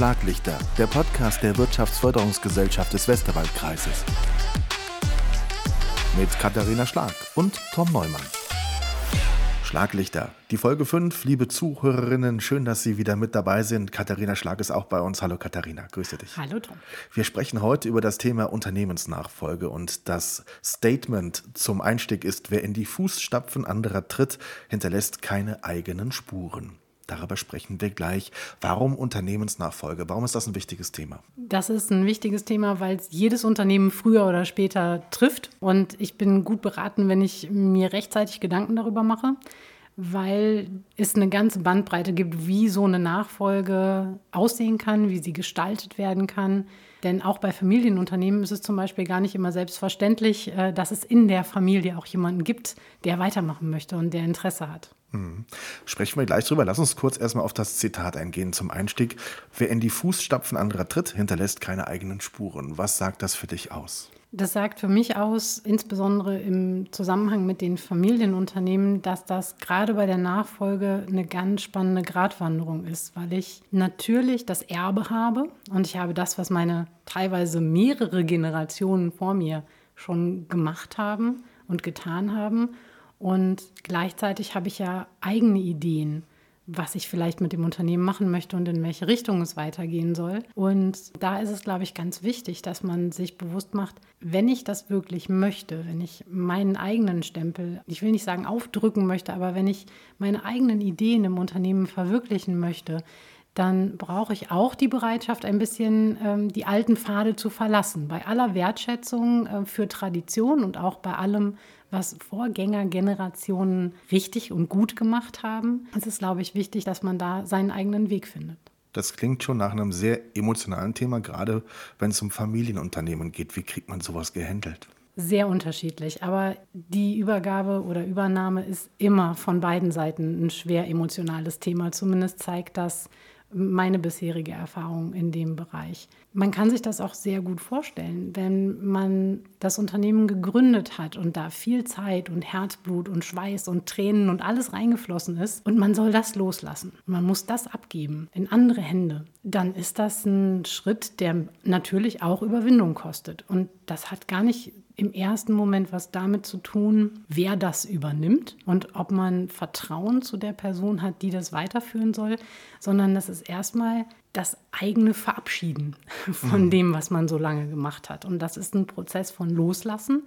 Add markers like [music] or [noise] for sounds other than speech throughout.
Schlaglichter, der Podcast der Wirtschaftsförderungsgesellschaft des Westerwaldkreises. Mit Katharina Schlag und Tom Neumann. Schlaglichter. Die Folge 5, liebe Zuhörerinnen, schön, dass Sie wieder mit dabei sind. Katharina Schlag ist auch bei uns. Hallo Katharina, grüße dich. Hallo Tom. Wir sprechen heute über das Thema Unternehmensnachfolge und das Statement zum Einstieg ist, wer in die Fußstapfen anderer tritt, hinterlässt keine eigenen Spuren. Darüber sprechen wir gleich. Warum Unternehmensnachfolge? Warum ist das ein wichtiges Thema? Das ist ein wichtiges Thema, weil es jedes Unternehmen früher oder später trifft. Und ich bin gut beraten, wenn ich mir rechtzeitig Gedanken darüber mache, weil es eine ganze Bandbreite gibt, wie so eine Nachfolge aussehen kann, wie sie gestaltet werden kann. Denn auch bei Familienunternehmen ist es zum Beispiel gar nicht immer selbstverständlich, äh, dass es in der Familie auch jemanden gibt, der weitermachen möchte und der Interesse hat. Mhm. Sprechen wir gleich drüber. Lass uns kurz erstmal auf das Zitat eingehen zum Einstieg. Wer in die Fußstapfen anderer tritt, hinterlässt keine eigenen Spuren. Was sagt das für dich aus? Das sagt für mich aus, insbesondere im Zusammenhang mit den Familienunternehmen, dass das gerade bei der Nachfolge eine ganz spannende Gratwanderung ist, weil ich natürlich das Erbe habe und ich habe das, was meine teilweise mehrere Generationen vor mir schon gemacht haben und getan haben. Und gleichzeitig habe ich ja eigene Ideen was ich vielleicht mit dem Unternehmen machen möchte und in welche Richtung es weitergehen soll. Und da ist es, glaube ich, ganz wichtig, dass man sich bewusst macht, wenn ich das wirklich möchte, wenn ich meinen eigenen Stempel, ich will nicht sagen aufdrücken möchte, aber wenn ich meine eigenen Ideen im Unternehmen verwirklichen möchte, dann brauche ich auch die Bereitschaft, ein bisschen ähm, die alten Pfade zu verlassen. Bei aller Wertschätzung äh, für Tradition und auch bei allem, was Vorgängergenerationen richtig und gut gemacht haben. Es ist, glaube ich, wichtig, dass man da seinen eigenen Weg findet. Das klingt schon nach einem sehr emotionalen Thema, gerade wenn es um Familienunternehmen geht. Wie kriegt man sowas gehandelt? Sehr unterschiedlich, aber die Übergabe oder Übernahme ist immer von beiden Seiten ein schwer emotionales Thema. Zumindest zeigt das meine bisherige Erfahrung in dem Bereich. Man kann sich das auch sehr gut vorstellen, wenn man das Unternehmen gegründet hat und da viel Zeit und Herzblut und Schweiß und Tränen und alles reingeflossen ist und man soll das loslassen. Man muss das abgeben in andere Hände. Dann ist das ein Schritt, der natürlich auch Überwindung kostet. Und das hat gar nicht im ersten Moment was damit zu tun, wer das übernimmt und ob man Vertrauen zu der Person hat, die das weiterführen soll, sondern das ist erstmal das eigene Verabschieden [laughs] von mhm. dem, was man so lange gemacht hat. Und das ist ein Prozess von Loslassen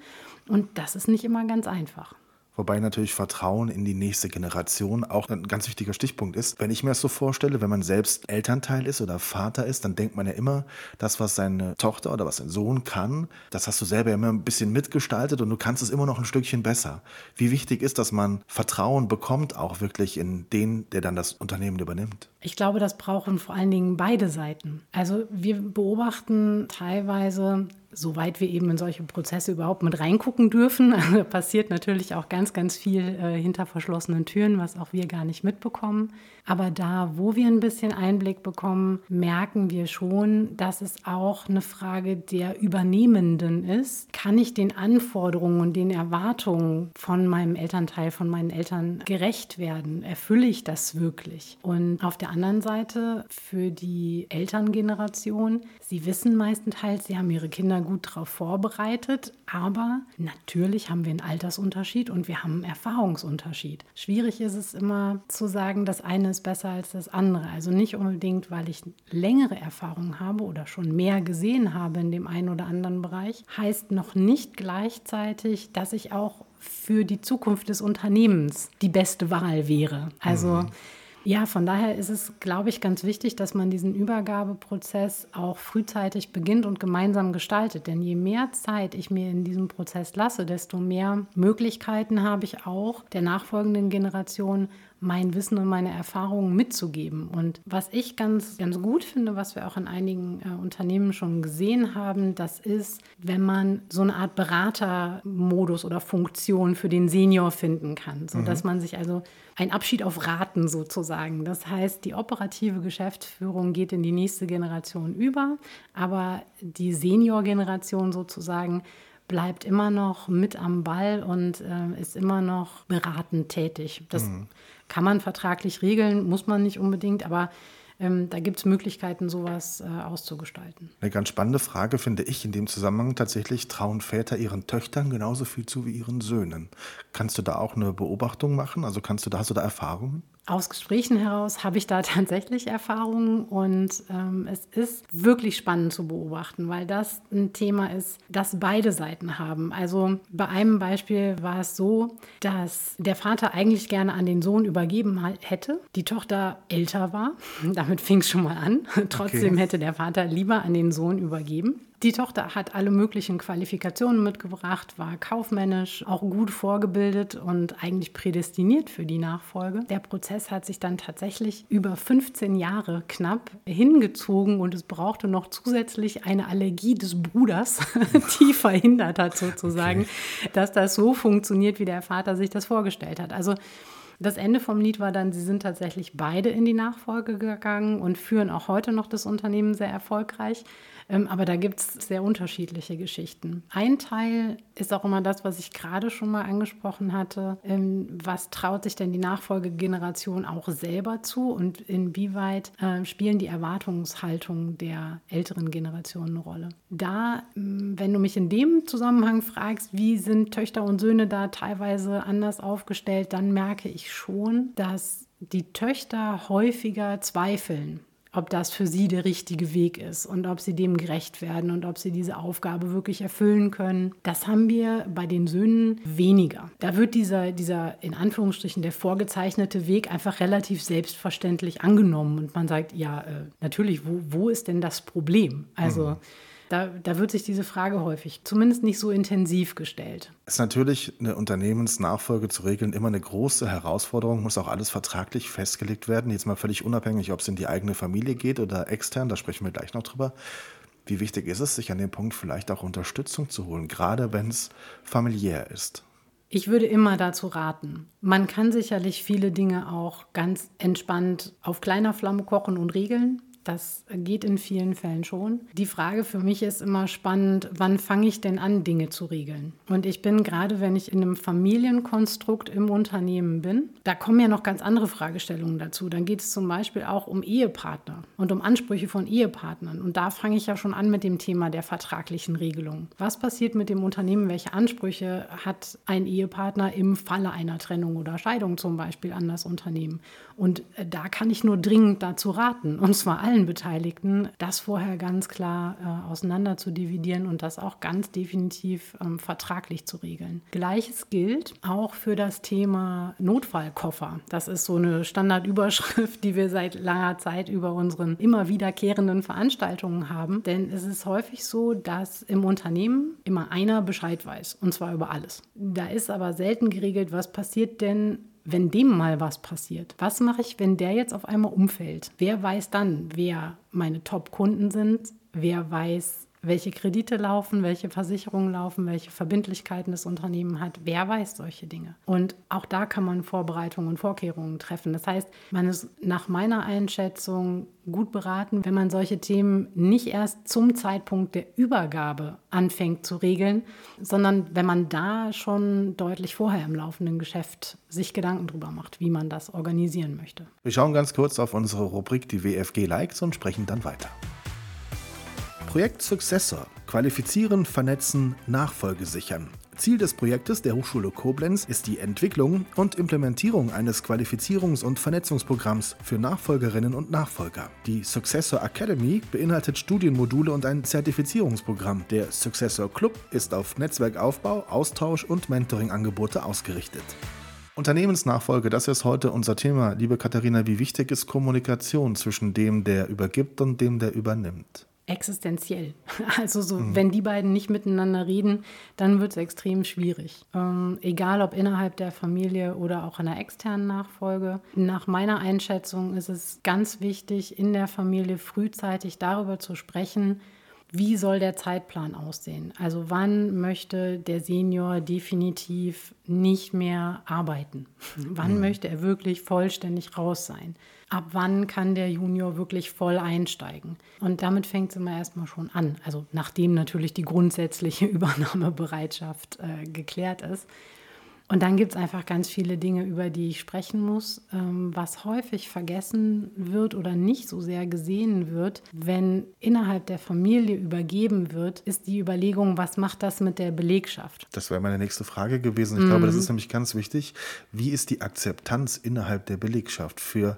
und das ist nicht immer ganz einfach. Wobei natürlich Vertrauen in die nächste Generation auch ein ganz wichtiger Stichpunkt ist. Wenn ich mir das so vorstelle, wenn man selbst Elternteil ist oder Vater ist, dann denkt man ja immer, das, was seine Tochter oder was sein Sohn kann, das hast du selber immer ein bisschen mitgestaltet und du kannst es immer noch ein Stückchen besser. Wie wichtig ist, dass man Vertrauen bekommt, auch wirklich in den, der dann das Unternehmen übernimmt? Ich glaube, das brauchen vor allen Dingen beide Seiten. Also wir beobachten teilweise soweit wir eben in solche Prozesse überhaupt mit reingucken dürfen. [laughs] Passiert natürlich auch ganz, ganz viel äh, hinter verschlossenen Türen, was auch wir gar nicht mitbekommen. Aber da, wo wir ein bisschen Einblick bekommen, merken wir schon, dass es auch eine Frage der Übernehmenden ist. Kann ich den Anforderungen und den Erwartungen von meinem Elternteil, von meinen Eltern gerecht werden? Erfülle ich das wirklich? Und auf der anderen Seite für die Elterngeneration, sie wissen meistenteils, sie haben ihre Kinder gut darauf vorbereitet, aber natürlich haben wir einen Altersunterschied und wir haben einen Erfahrungsunterschied. Schwierig ist es immer zu sagen, das eine ist besser als das andere. Also nicht unbedingt, weil ich längere Erfahrung habe oder schon mehr gesehen habe in dem einen oder anderen Bereich, heißt noch nicht gleichzeitig, dass ich auch für die Zukunft des Unternehmens die beste Wahl wäre. Also mhm. Ja, von daher ist es, glaube ich, ganz wichtig, dass man diesen Übergabeprozess auch frühzeitig beginnt und gemeinsam gestaltet. Denn je mehr Zeit ich mir in diesem Prozess lasse, desto mehr Möglichkeiten habe ich auch der nachfolgenden Generation mein Wissen und meine Erfahrungen mitzugeben. Und was ich ganz, ganz gut finde, was wir auch in einigen äh, Unternehmen schon gesehen haben, das ist, wenn man so eine Art Beratermodus oder Funktion für den Senior finden kann, sodass mhm. man sich also ein Abschied auf Raten sozusagen. Das heißt, die operative Geschäftsführung geht in die nächste Generation über, aber die Senior-Generation sozusagen bleibt immer noch mit am Ball und äh, ist immer noch beratend tätig. Das mhm. Kann man vertraglich regeln, muss man nicht unbedingt, aber ähm, da gibt es Möglichkeiten, sowas äh, auszugestalten. Eine ganz spannende Frage finde ich in dem Zusammenhang tatsächlich, trauen Väter ihren Töchtern genauso viel zu wie ihren Söhnen? Kannst du da auch eine Beobachtung machen? Also kannst du da, hast du da Erfahrungen? Aus Gesprächen heraus habe ich da [laughs] tatsächlich Erfahrungen und ähm, es ist wirklich spannend zu beobachten, weil das ein Thema ist, das beide Seiten haben. Also bei einem Beispiel war es so, dass der Vater eigentlich gerne an den Sohn übergeben hätte, die Tochter älter war. [laughs] Damit fing es schon mal an. [laughs] Trotzdem okay. hätte der Vater lieber an den Sohn übergeben. Die Tochter hat alle möglichen Qualifikationen mitgebracht, war kaufmännisch, auch gut vorgebildet und eigentlich prädestiniert für die Nachfolge. Der Prozess hat sich dann tatsächlich über 15 Jahre knapp hingezogen und es brauchte noch zusätzlich eine Allergie des Bruders, [laughs] die verhindert hat sozusagen, okay. dass das so funktioniert, wie der Vater sich das vorgestellt hat. Also das Ende vom Lied war dann, sie sind tatsächlich beide in die Nachfolge gegangen und führen auch heute noch das Unternehmen sehr erfolgreich. Ähm, aber da gibt es sehr unterschiedliche Geschichten. Ein Teil ist auch immer das, was ich gerade schon mal angesprochen hatte. Ähm, was traut sich denn die Nachfolgegeneration auch selber zu und inwieweit äh, spielen die Erwartungshaltungen der älteren Generation eine Rolle? Da, ähm, wenn du mich in dem Zusammenhang fragst, wie sind Töchter und Söhne da teilweise anders aufgestellt, dann merke ich schon, dass die Töchter häufiger zweifeln ob das für sie der richtige Weg ist und ob sie dem gerecht werden und ob sie diese Aufgabe wirklich erfüllen können. Das haben wir bei den Söhnen weniger. Da wird dieser, dieser in Anführungsstrichen der vorgezeichnete Weg einfach relativ selbstverständlich angenommen und man sagt, ja, äh, natürlich, wo, wo ist denn das Problem? Also mhm. Da, da wird sich diese Frage häufig, zumindest nicht so intensiv gestellt. Es ist natürlich eine Unternehmensnachfolge zu regeln immer eine große Herausforderung, muss auch alles vertraglich festgelegt werden. Jetzt mal völlig unabhängig, ob es in die eigene Familie geht oder extern, da sprechen wir gleich noch drüber. Wie wichtig ist es, sich an dem Punkt vielleicht auch Unterstützung zu holen, gerade wenn es familiär ist? Ich würde immer dazu raten. Man kann sicherlich viele Dinge auch ganz entspannt auf kleiner Flamme kochen und regeln. Das geht in vielen Fällen schon. Die Frage für mich ist immer spannend, wann fange ich denn an, Dinge zu regeln? Und ich bin gerade, wenn ich in einem Familienkonstrukt im Unternehmen bin, da kommen ja noch ganz andere Fragestellungen dazu. Dann geht es zum Beispiel auch um Ehepartner und um Ansprüche von Ehepartnern. Und da fange ich ja schon an mit dem Thema der vertraglichen Regelung. Was passiert mit dem Unternehmen? Welche Ansprüche hat ein Ehepartner im Falle einer Trennung oder Scheidung zum Beispiel an das Unternehmen? Und äh, da kann ich nur dringend dazu raten, und zwar allen Beteiligten, das vorher ganz klar äh, auseinander zu dividieren und das auch ganz definitiv ähm, vertraglich zu regeln. Gleiches gilt auch für das Thema Notfallkoffer. Das ist so eine Standardüberschrift, die wir seit langer Zeit über unseren immer wiederkehrenden Veranstaltungen haben. Denn es ist häufig so, dass im Unternehmen immer einer Bescheid weiß, und zwar über alles. Da ist aber selten geregelt, was passiert denn, wenn dem mal was passiert, was mache ich, wenn der jetzt auf einmal umfällt? Wer weiß dann, wer meine Top-Kunden sind? Wer weiß, welche Kredite laufen, welche Versicherungen laufen, welche Verbindlichkeiten das Unternehmen hat. Wer weiß solche Dinge? Und auch da kann man Vorbereitungen und Vorkehrungen treffen. Das heißt, man ist nach meiner Einschätzung gut beraten, wenn man solche Themen nicht erst zum Zeitpunkt der Übergabe anfängt zu regeln, sondern wenn man da schon deutlich vorher im laufenden Geschäft sich Gedanken drüber macht, wie man das organisieren möchte. Wir schauen ganz kurz auf unsere Rubrik, die WFG Likes und sprechen dann weiter. Projekt Successor. Qualifizieren, vernetzen, Nachfolge sichern. Ziel des Projektes der Hochschule Koblenz ist die Entwicklung und Implementierung eines Qualifizierungs- und Vernetzungsprogramms für Nachfolgerinnen und Nachfolger. Die Successor Academy beinhaltet Studienmodule und ein Zertifizierungsprogramm. Der Successor Club ist auf Netzwerkaufbau, Austausch und Mentoring-Angebote ausgerichtet. Unternehmensnachfolge, das ist heute unser Thema. Liebe Katharina, wie wichtig ist Kommunikation zwischen dem, der übergibt und dem, der übernimmt? Existenziell. [laughs] Also so, mhm. wenn die beiden nicht miteinander reden, dann wird es extrem schwierig. Ähm, egal ob innerhalb der Familie oder auch in der externen Nachfolge. Nach meiner Einschätzung ist es ganz wichtig, in der Familie frühzeitig darüber zu sprechen, wie soll der Zeitplan aussehen? Also wann möchte der Senior definitiv nicht mehr arbeiten? [laughs] Wann mhm. möchte er wirklich vollständig raus sein? Ab wann kann der Junior wirklich voll einsteigen? Und damit fängt es immer erstmal schon an. Also nachdem natürlich die grundsätzliche [laughs] Übernahmebereitschaft äh, geklärt ist. Und dann gibt es einfach ganz viele Dinge, über die ich sprechen muss, ähm, was häufig vergessen wird oder nicht so sehr gesehen wird, wenn innerhalb der Familie übergeben wird, ist die Überlegung, was macht das mit der Belegschaft? Das wäre meine nächste Frage gewesen. Ich mhm. glaube, das ist nämlich ganz wichtig. Wie ist die Akzeptanz innerhalb der Belegschaft für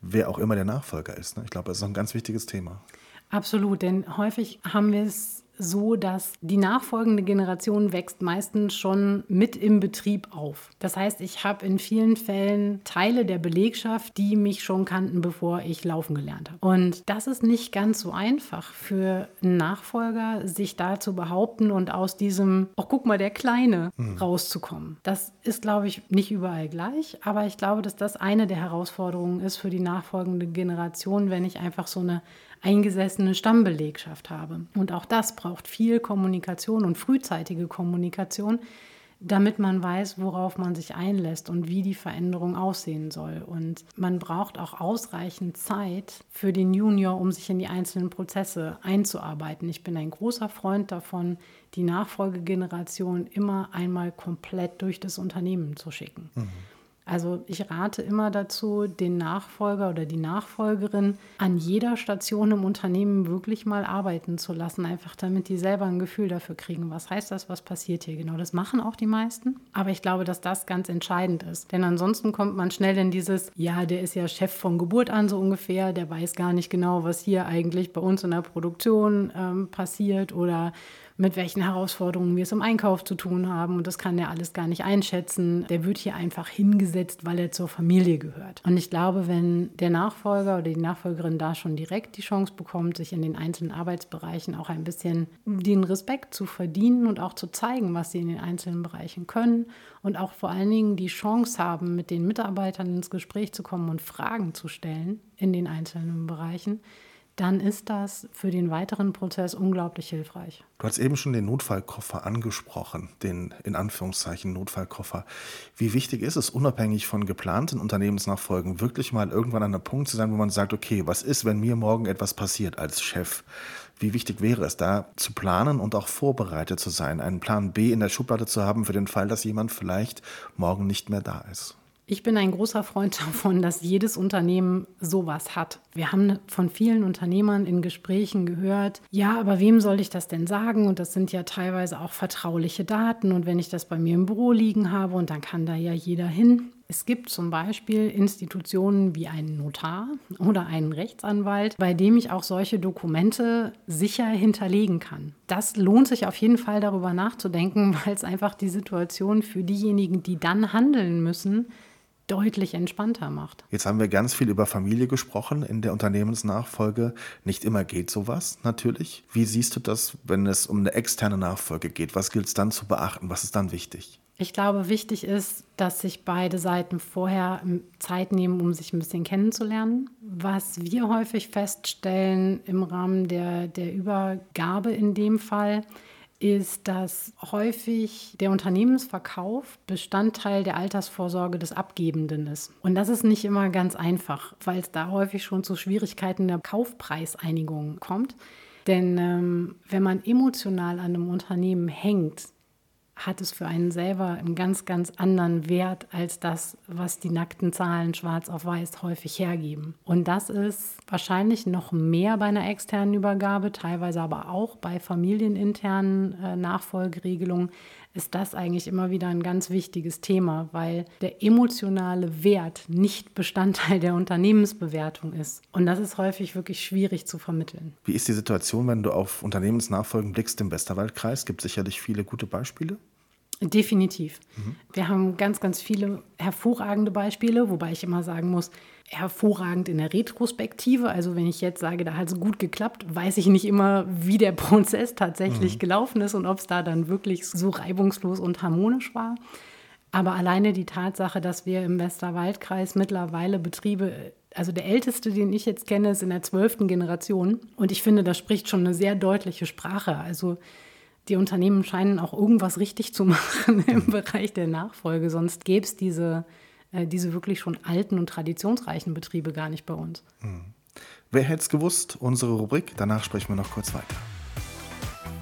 wer auch immer der Nachfolger ist? Ne? Ich glaube, das ist ein ganz wichtiges Thema. Absolut, denn häufig haben wir es so, dass die nachfolgende Generation wächst meistens schon mit im Betrieb auf. Das heißt, ich habe in vielen Fällen Teile der Belegschaft, die mich schon kannten, bevor ich laufen gelernt habe. Und das ist nicht ganz so einfach für einen Nachfolger, sich da zu behaupten und aus diesem, oh guck mal, der Kleine hm. rauszukommen. Das ist, glaube ich, nicht überall gleich, aber ich glaube, dass das eine der Herausforderungen ist für die nachfolgende Generation, wenn ich einfach so eine eingesessene Stammbelegschaft habe. Und auch das braucht viel Kommunikation und frühzeitige Kommunikation, damit man weiß, worauf man sich einlässt und wie die Veränderung aussehen soll. Und man braucht auch ausreichend Zeit für den Junior, um sich in die einzelnen Prozesse einzuarbeiten. Ich bin ein großer Freund davon, die Nachfolgegeneration immer einmal komplett durch das Unternehmen zu schicken. Mhm. Also ich rate immer dazu, den Nachfolger oder die Nachfolgerin an jeder Station im Unternehmen wirklich mal arbeiten zu lassen, einfach damit die selber ein Gefühl dafür kriegen, was heißt das, was passiert hier genau. Das machen auch die meisten, aber ich glaube, dass das ganz entscheidend ist. Denn ansonsten kommt man schnell in dieses, ja, der ist ja Chef von Geburt an so ungefähr, der weiß gar nicht genau, was hier eigentlich bei uns in der Produktion ähm, passiert oder mit welchen Herausforderungen wir es im Einkauf zu tun haben. Und das kann der alles gar nicht einschätzen. Der wird hier einfach hingesetzt, weil er zur Familie gehört. Und ich glaube, wenn der Nachfolger oder die Nachfolgerin da schon direkt die Chance bekommt, sich in den einzelnen Arbeitsbereichen auch ein bisschen den Respekt zu verdienen und auch zu zeigen, was sie in den einzelnen Bereichen können und auch vor allen Dingen die Chance haben, mit den Mitarbeitern ins Gespräch zu kommen und Fragen zu stellen in den einzelnen Bereichen, dann ist das für den weiteren Prozess unglaublich hilfreich. Du hast eben schon den Notfallkoffer angesprochen, den in Anführungszeichen Notfallkoffer. Wie wichtig ist es, unabhängig von geplanten Unternehmensnachfolgen, wirklich mal irgendwann an einem Punkt zu sein, wo man sagt, okay, was ist, wenn mir morgen etwas passiert als Chef? Wie wichtig wäre es da zu planen und auch vorbereitet zu sein, einen Plan B in der Schublade zu haben für den Fall, dass jemand vielleicht morgen nicht mehr da ist? Ich bin ein großer Freund [laughs] davon, dass jedes Unternehmen sowas hat. Wir haben von vielen Unternehmern in Gesprächen gehört, ja, aber wem soll ich das denn sagen? Und das sind ja teilweise auch vertrauliche Daten. Und wenn ich das bei mir im Büro liegen habe, und dann kann da ja jeder hin. Es gibt zum Beispiel Institutionen wie einen Notar oder einen Rechtsanwalt, bei dem ich auch solche Dokumente sicher hinterlegen kann. Das lohnt sich auf jeden Fall darüber nachzudenken, [laughs] weil es einfach die Situation für diejenigen, die dann handeln müssen, deutlich entspannter macht. Jetzt haben wir ganz viel über Familie gesprochen in der Unternehmensnachfolge. Nicht immer geht sowas natürlich. Wie siehst du das, wenn es um eine externe Nachfolge geht? Was gilt es dann zu beachten? Was ist dann wichtig? Ich glaube, wichtig ist, dass sich beide Seiten vorher Zeit nehmen, um sich ein bisschen kennenzulernen. Was wir häufig feststellen im Rahmen der, der Übergabe in dem Fall, ist, dass häufig der Unternehmensverkauf Bestandteil der Altersvorsorge des Abgebenden ist. Und das ist nicht immer ganz einfach, weil es da häufig schon zu Schwierigkeiten der Kaufpreiseinigung kommt. Denn ähm, wenn man emotional an einem Unternehmen hängt, hat es für einen selber einen ganz, ganz anderen Wert als das, was die nackten Zahlen schwarz auf weiß häufig hergeben. Und das ist wahrscheinlich noch mehr bei einer externen Übergabe, teilweise aber auch bei familieninternen äh, Nachfolgeregelungen, ist das eigentlich immer wieder ein ganz wichtiges Thema, weil der emotionale Wert nicht Bestandteil der Unternehmensbewertung ist. Und das ist häufig wirklich schwierig zu vermitteln. Wie ist die Situation, wenn du auf Unternehmensnachfolgen blickst im Westerwaldkreis? Gibt es sicherlich viele gute Beispiele? Definitiv. Mhm. Wir haben ganz, ganz viele hervorragende Beispiele, wobei ich immer sagen muss, hervorragend in der Retrospektive. Also wenn ich jetzt sage, da hat es gut geklappt, weiß ich nicht immer, wie der [laughs] Prozess tatsächlich mhm. gelaufen ist und ob es da dann wirklich so reibungslos und harmonisch war. Aber alleine die Tatsache, dass wir im Westerwaldkreis mittlerweile Betriebe also der älteste, den ich jetzt kenne, ist in der zwölften Generation. Und ich finde, das spricht schon eine sehr deutliche Sprache. Also die Unternehmen scheinen auch irgendwas richtig zu [laughs] machen im Bereich der Nachfolge, sonst gäbe es diese, äh, diese wirklich schon alten und traditionsreichen Betriebe gar nicht bei uns. Hm. Wer hätte es gewusst? Unsere Rubrik. Danach sprechen wir noch kurz weiter.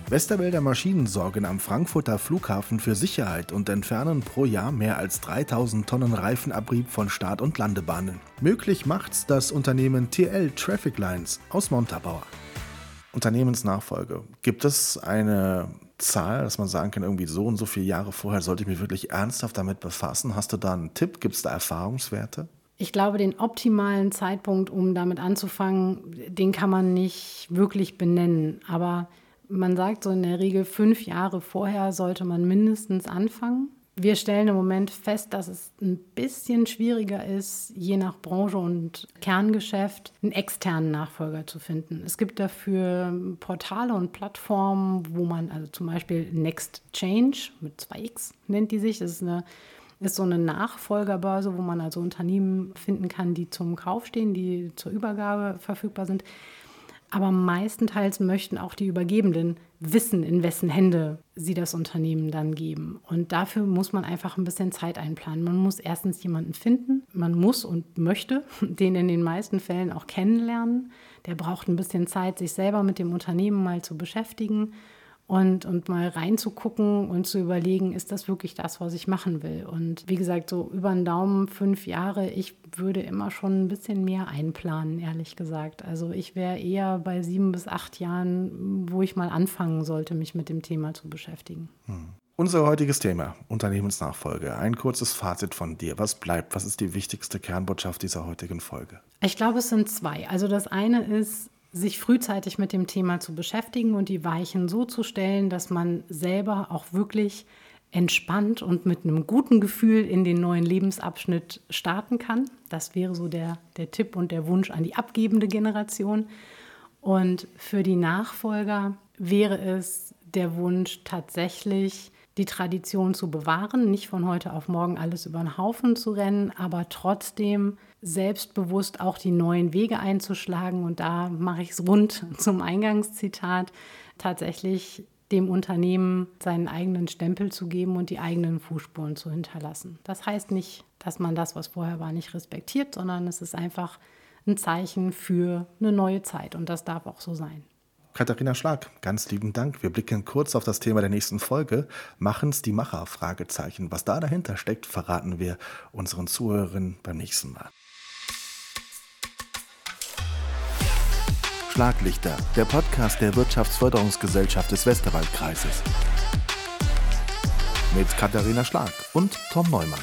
Westerwälder Maschinen sorgen am Frankfurter Flughafen für Sicherheit und entfernen pro Jahr mehr als 3000 Tonnen Reifenabrieb von Start- und Landebahnen. Möglich macht's das Unternehmen TL Traffic Lines aus Montabaur. Unternehmensnachfolge. Gibt es eine Zahl, dass man sagen kann, irgendwie so und so viele Jahre vorher sollte ich mich wirklich ernsthaft damit befassen? Hast du da einen Tipp? Gibt es da Erfahrungswerte? Ich glaube, den optimalen Zeitpunkt, um damit anzufangen, den kann man nicht wirklich benennen. Aber man sagt so in der Regel, fünf Jahre vorher sollte man mindestens anfangen. Wir stellen im Moment fest, dass es ein bisschen schwieriger ist, je nach Branche und Kerngeschäft einen externen Nachfolger zu finden. Es gibt dafür Portale und Plattformen, wo man, also zum Beispiel Next Change mit 2x nennt die sich, das ist eine ist so eine Nachfolgerbörse, wo man also Unternehmen finden kann, die zum Kauf stehen, die zur Übergabe verfügbar sind. Aber meistenteils möchten auch die Übergebenden wissen, in wessen Hände sie das Unternehmen dann geben. Und dafür muss man einfach ein bisschen Zeit einplanen. Man muss erstens jemanden finden, man muss und möchte [laughs] den in den meisten Fällen auch kennenlernen. Der braucht ein bisschen Zeit, sich selber mit dem Unternehmen mal zu beschäftigen und, und mal reinzugucken und zu überlegen, ist das wirklich das, was ich machen will? Und wie gesagt, so über den Daumen fünf Jahre, ich würde immer schon ein bisschen mehr einplanen, ehrlich gesagt. Also ich wäre eher bei sieben bis acht Jahren, wo ich mal anfangen sollte, mich mit dem Thema zu beschäftigen. Hm. Unser heutiges Thema, Unternehmensnachfolge. Ein kurzes Fazit von dir. Was bleibt? Was ist die wichtigste Kernbotschaft dieser heutigen Folge? Ich glaube, es sind zwei. Also das eine ist, sich frühzeitig mit dem Thema zu beschäftigen und die Weichen so zu stellen, dass man selber auch wirklich entspannt und mit einem guten Gefühl in den neuen Lebensabschnitt starten kann. Das wäre so der, der Tipp und der Wunsch an die abgebende Generation. Und für die Nachfolger wäre es der Wunsch tatsächlich, die Tradition zu bewahren, nicht von heute auf morgen alles über den Haufen zu rennen, aber trotzdem selbstbewusst auch die neuen Wege einzuschlagen. Und da mache ich es rund [laughs] zum Eingangszitat, tatsächlich dem Unternehmen seinen eigenen Stempel zu geben und die eigenen Fußspuren zu hinterlassen. Das heißt nicht, dass man das, was vorher war, nicht respektiert, sondern es ist einfach ein Zeichen für eine neue Zeit und das darf auch so sein. Katharina Schlag, ganz lieben Dank. Wir blicken kurz auf das Thema der nächsten Folge. Machen's die Macher? Fragezeichen. Was da dahinter steckt, verraten wir unseren Zuhörerinnen beim nächsten Mal. Schlaglichter, der Podcast der Wirtschaftsförderungsgesellschaft des Westerwaldkreises. Mit Katharina Schlag und Tom Neumann.